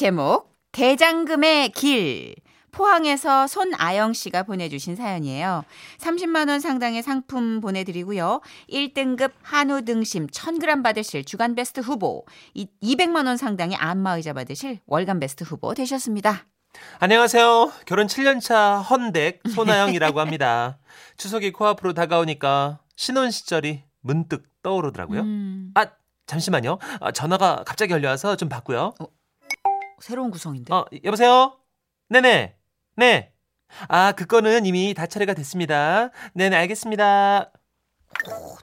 제목 대장금의 길 포항에서 손아영 씨가 보내주신 사연이에요. 30만 원 상당의 상품 보내드리고요. 1등급 한우 등심 1000g 받으실 주간 베스트 후보, 200만 원 상당의 안마의자 받으실 월간 베스트 후보 되셨습니다. 안녕하세요. 결혼 7년차 헌댁 손아영이라고 합니다. 추석이 코앞으로 다가오니까 신혼 시절이 문득 떠오르더라고요. 음, 아, 잠시만요. 아, 전화가 갑자기 걸려와서 좀 받고요. 새로운 구성인데. 어, 여보세요? 네네. 네. 아, 그 건은 이미 다 처리가 됐습니다. 네네, 알겠습니다.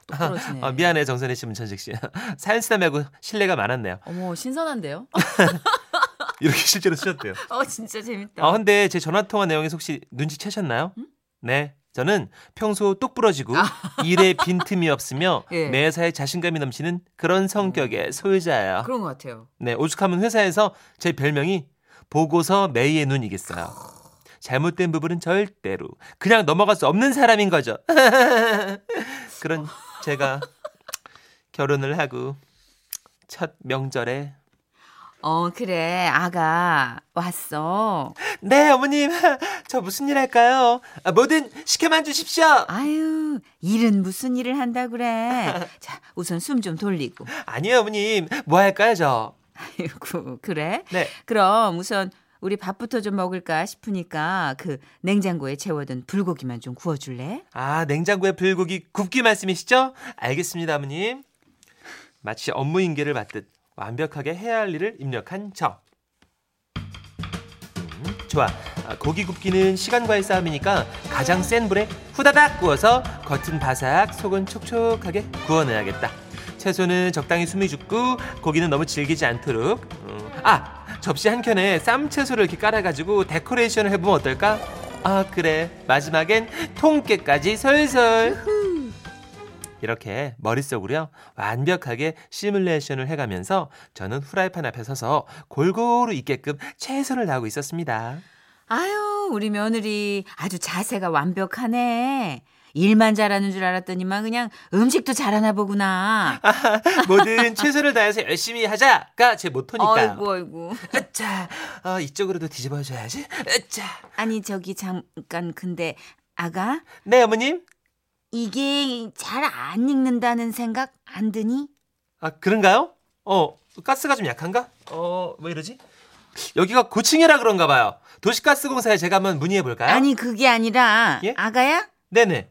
떨어지네. 아, 미안해, 정선혜 씨, 문천식 씨. 사연 쓰다하고 신뢰가 많았네요. 어머 신선한데요? 이렇게 실제로 쓰셨대요. 어 진짜 재밌다. 아, 근데 제 전화 통화 내용에서 혹시 눈치채셨나요? 네. 저는 평소 똑부러지고 일에 빈틈이 없으며 아. 예. 매사에 자신감이 넘치는 그런 성격의 소유자예요. 그런 것 같아요. 네, 오죽하면 회사에서 제 별명이 보고서 메이의 눈이겠어요. 잘못된 부분은 절대로 그냥 넘어갈 수 없는 사람인 거죠. 그런 제가 결혼을 하고 첫 명절에 어 그래 아가 왔어. 네 어머님 저 무슨 일 할까요? 아, 뭐든 시켜만 주십시오. 아유 일은 무슨 일을 한다 그래. 자 우선 숨 좀 돌리고. 아니요 어머님 뭐 할까요 저? 아이고 그래? 네. 그럼 우선 우리 밥부터 좀 먹을까 싶으니까 그 냉장고에 재워둔 불고기만 좀 구워줄래? 아 냉장고에 불고기 굽기 말씀이시죠? 알겠습니다 어머님. 마치 업무 인계를 받듯 완벽하게 해야 할 일을 입력한 저. 음, 좋아. 아, 고기 굽기는 시간과의 싸움이니까 가장 센 불에 후다닥 구워서 겉은 바삭, 속은 촉촉하게 구워내야겠다. 채소는 적당히 숨이 죽고 고기는 너무 질기지 않도록. 음, 아 접시 한 켠에 쌈 채소를 이렇게 깔아가지고 데코레이션을 해보면 어떨까? 아 그래 마지막엔 통깨까지 솔솔. 이렇게 머릿속으로요 완벽하게 시뮬레이션을 해가면서 저는 후라이팬 앞에 서서 골고루 익게끔 최선을 다하고 있었습니다. 아유 우리 며느리 아주 자세가 완벽하네. 일만 잘하는 줄 알았더니만 그냥 음식도 잘하나 보구나. 뭐든 최선을 다해서 열심히 하자가 제 모토니까요. 아이고 아이고. 으짜, 어, 이쪽으로도 뒤집어줘야지. 으짜. 아니 저기 잠깐 근데 아가 네 어머님. 이게 잘 안 익는다는 생각 안 드니? 아 그런가요? 어 가스가 좀 약한가? 어뭐 이러지? 여기가 고층이라 그런가 봐요. 도시가스 공사에 제가 한번 문의해 볼까요? 아니 그게 아니라 예? 아가야 네네.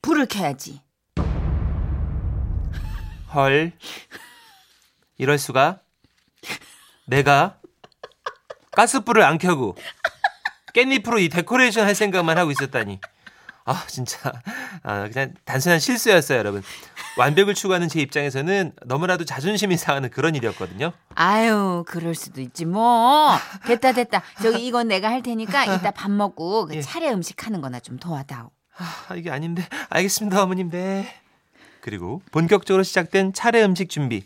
불을 켜야지. 헐. 이럴 수가? 내가 가스불을 안 켜고 깻잎으로 이 데코레이션 할 생각만 하고 있었다니. 아, 진짜. 아, 그냥 단순한 실수였어요, 여러분. 완벽을 추구하는 제 입장에서는 너무나도 자존심이 상하는 그런 일이었거든요. 아유 그럴 수도 있지 뭐. 됐다 됐다. 저기 이건 내가 할 테니까 이따 밥 먹고 그 예. 차례 음식 하는 거나 좀 도와다오. 아, 이게 아닌데. 알겠습니다, 어머님. 네. 그리고 본격적으로 시작된 차례 음식 준비.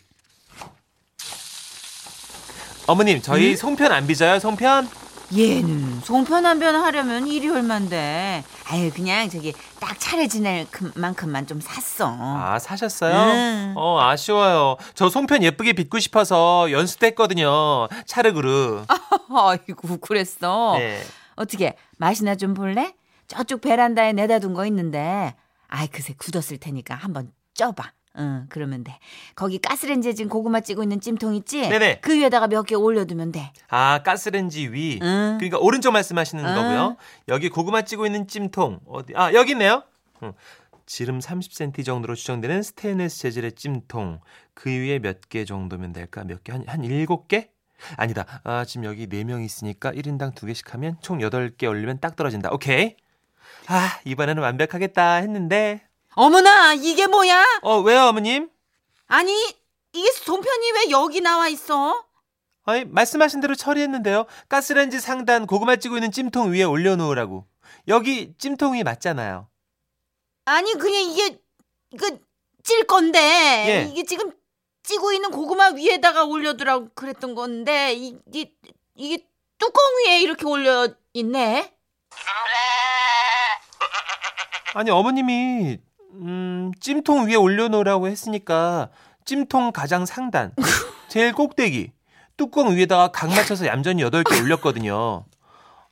어머님, 저희 송편 안 빚어요, 송편? 얘는 송편 한변 하려면 일이 얼만데. 아유 그냥 저기 딱 차례 지낼 그- 만큼만 좀 샀어. 아, 사셨어요? 음. 어, 아쉬워요. 저 송편 예쁘게 빚고 싶어서 연습 했거든요. 차르그루. 아이고 그랬어. 네. 어떻게 맛이나 좀 볼래? 저쪽 베란다에 내다 둔 거 있는데. 아이 그새 굳었을 테니까 한번 쪄봐. 응 그러면 돼. 거기 가스레인지에 지금 고구마 찌고 있는 찜통 있지? 네네. 그 위에다가 몇 개 올려두면 돼. 아, 가스렌지 위. 응. 그러니까 오른쪽 말씀하시는 응. 거고요. 여기 고구마 찌고 있는 찜통. 어디? 아, 여기 있네요. 응. 지름 30cm 정도로 추정되는 스테인레스 재질의 찜통. 그 위에 몇 개 정도면 될까? 몇 개? 한, 한 7개? 아니다. 아, 지금 여기 4명 있으니까 1인당 2개씩 하면 총 8개 올리면 딱 떨어진다. 오케이. 아, 이번에는 완벽하겠다 했는데. 어머나 이게 뭐야? 어, 왜요, 어머님? 아니 이게 송편이 왜 여기 나와 있어? 아니, 말씀하신 대로 처리했는데요. 가스레인지 상단 고구마 찌고 있는 찜통 위에 올려놓으라고. 여기 찜통이 맞잖아요. 아니 그냥 이게 그찔 건데 예. 이게 지금 찌고 있는 고구마 위에다가 올려두라고 그랬던 건데 이게 이게 뚜껑 위에 이렇게 올려 있네. 아니 어머님이 음, 찜통 위에 올려놓으라고 했으니까 찜통 가장 상단, 제일 꼭대기, 뚜껑 위에다가 각 맞춰서 얌전히 8개 올렸거든요.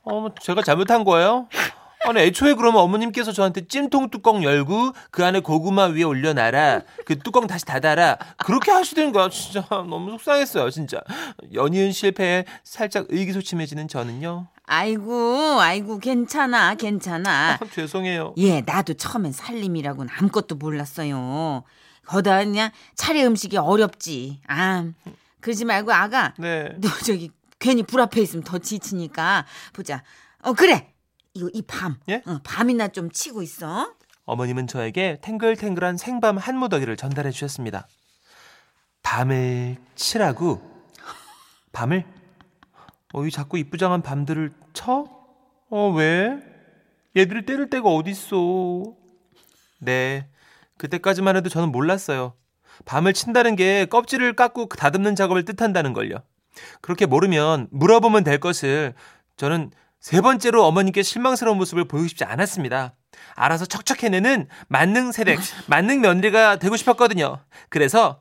어, 제가 잘못한 거예요? 아니 애초에 그러면 어머님께서 저한테 찜통 뚜껑 열고 그 안에 고구마 위에 올려놔라 그 뚜껑 다시 닫아라 그렇게 하시는 거야 진짜 너무 속상했어요 진짜 연이은 실패에 살짝 의기소침해지는 저는요 아이고, 아이고, 괜찮아, 괜찮아. 아, 죄송해요 예, 나도 처음엔 살림이라고는 아무것도 몰랐어요. 거다 그냥 차례 음식이 어렵지. 아, 그러지 말고 아가, 네 너 저기 괜히 불 앞에 있으면 더 지치니까 보자. 어, 그래. 이거 이 밤. 예? 어, 밤이나 좀 치고 있어. 어머님은 저에게 탱글탱글한 생밤 한 무더기를 전달해 주셨습니다 밤을 치라고 밤을 어, 이 자꾸 이쁘장한 밤들을 쳐? 어, 왜? 얘들을 때릴 데가 어딨어. 네. 그때까지만 해도 저는 몰랐어요. 밤을 친다는 게 껍질을 깎고 다듬는 작업을 뜻한다는 걸요. 그렇게 모르면 물어보면 될 것을 저는 세 번째로 어머님께 실망스러운 모습을 보이고 싶지 않았습니다. 알아서 척척 해내는 만능 세댁, 만능 며느리가 되고 싶었거든요. 그래서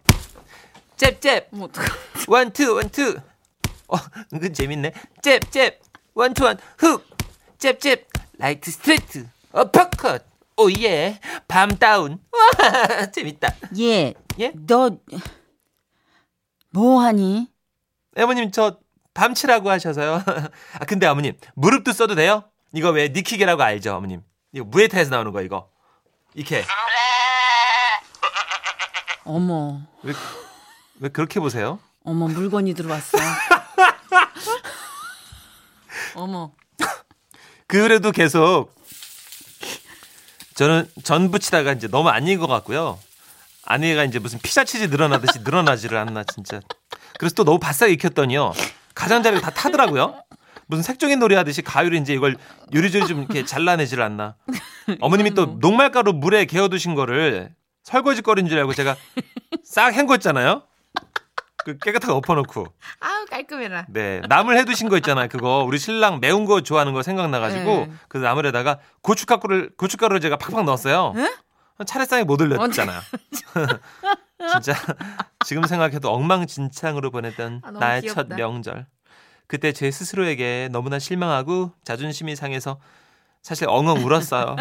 잽잽 뭐 원투 원투 어 은근 재밌네. 잽 잽 원투 원 훅. 잽 잽 라이트 스트레이트. 어퍼컷. Oh yeah. 밤 다운. 와 재밌다. 예, 예? 너 뭐 하니? 어머님 저 밤 치라고 하셔서요. 아 근데 어머님 무릎도 써도 돼요? 이거 왜 knee kick이라고 알죠 어머님? 이거 무에타이에서 나오는 거 이거. 이렇게. 어머, 왜, 왜 그렇게 보세요? 어머 물건이 들어왔어. 어머, 그래도 계속 저는 전 부치다가 이제 너무 안 익은 것 같고요. 아내가 이제 무슨 피자 치즈 늘어나듯이 늘어나지를 않나 진짜. 그래서 또 너무 바싹 익혔더니요. 가장자리가 다 타더라고요. 무슨 색종이 놀이 하듯이 가위로 이제 이걸 요리조리 좀 이렇게 잘라내지를 않나. 어머님이 또 녹말가루 물에 개어두신 거를 설거지 거리인 줄 알고 제가 싹 헹궜잖아요. 그 깨끗하게 엎어놓고. 아우 깔끔해라. 네, 나물 해두신 거 있잖아요. 그거 우리 신랑 매운 거 좋아하는 거 생각나가지고 네. 그 나물에다가 고춧가루를 고춧가루를 제가 팍팍 넣었어요. 응? 차례상에 못 올렸잖아요. 진짜 지금 생각해도 엉망진창으로 보냈던 아, 나의 귀엽다. 첫 명절. 그때 제 스스로에게 너무나 실망하고 자존심이 상해서 사실 엉엉 울었어요.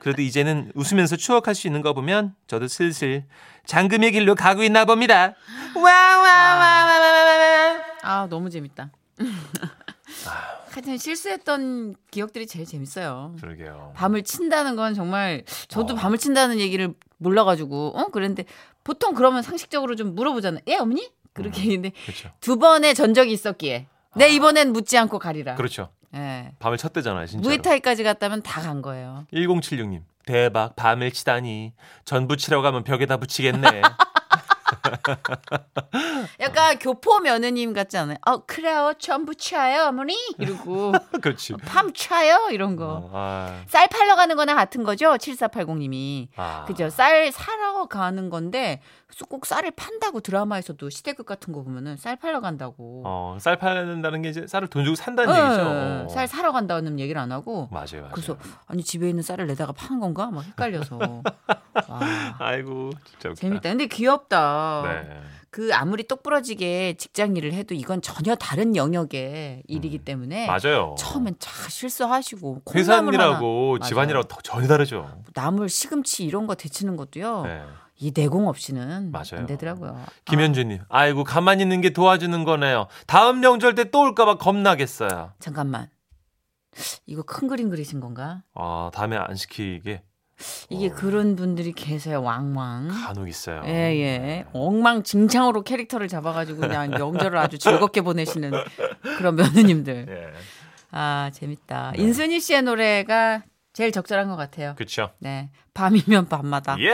그래도 이제는 웃으면서 추억할 수 있는 거 보면 저도 슬슬 장금의 길로 가고 있나 봅니다. 와와와와와와. 아 너무 재밌다. 하여튼 실수했던 기억들이 제일 재밌어요. 그러게요. 밤을 친다는 건 정말 저도 어. 밤을 친다는 얘기를 몰라가지고 어 그랬는데 보통 그러면 상식적으로 좀 물어보잖아요. 예 어머니 그렇게 했는데 그렇죠. 두 번의 전적이 있었기에 내 이번엔 묻지 않고 가리라. 그렇죠. 예. 밤을 쳤대잖아요, 진짜. 무에타이까지 갔다면 다 간 거예요. 1076님. 대박. 밤을 치다니. 전부 치라고 하면 벽에다 붙이겠네. 약간 교포 며느님 같지 않아요? 어 그래요 전부 차요 어머니 이러고 그렇지. 밤 차요 이런 거. 어, 아, 쌀 팔러 가는 거나 같은 거죠? 7480님이. 아. 그죠? 쌀 사러 가는 건데 꼭 쌀을 판다고 드라마에서도 시대극 같은 거 보면은 쌀 팔러 간다고. 어, 쌀 파는다는 게 이제 쌀을 돈 주고 산다는 예, 얘기죠. 예. 쌀 사러 간다는 얘기를 안 하고. 맞아요, 맞아요. 그래서 아니 집에 있는 쌀을 내다가 파는 건가? 막 헷갈려서. 와. 아이고, 진짜 웃기다. 재밌다. 근데 귀엽다. 네. 그 아무리 똑부러지게 직장 일을 해도 이건 전혀 다른 영역의 일이기 때문에 음. 맞아요. 처음엔 차 실수하시고 회사일하고 집안일하고 더 전혀 다르죠. 나물 시금치 이런 거 데치는 것도요. 네. 이 내공 없이는 맞아요. 안 되더라고요. 김현주님, 아이고 가만히 있는 게 도와주는 거네요. 다음 명절 때 또 올까봐 겁나겠어요. 아, 잠깐만. 이거 큰 그림 그리신 건가? 아 다음에 안 시키게 이게 어. 그런 분들이 계세요. 왕왕. 간혹 있어요. 예, 예. 엉망진창으로 캐릭터를 잡아가지고 그냥 명절을 아주 즐겁게 보내시는 그런 며느님들. 예, 아, 재밌다. 네. 인순이 씨의 노래가 제일 적절한 것 같아요. 그렇죠. 네. 밤이면 밤마다. 예.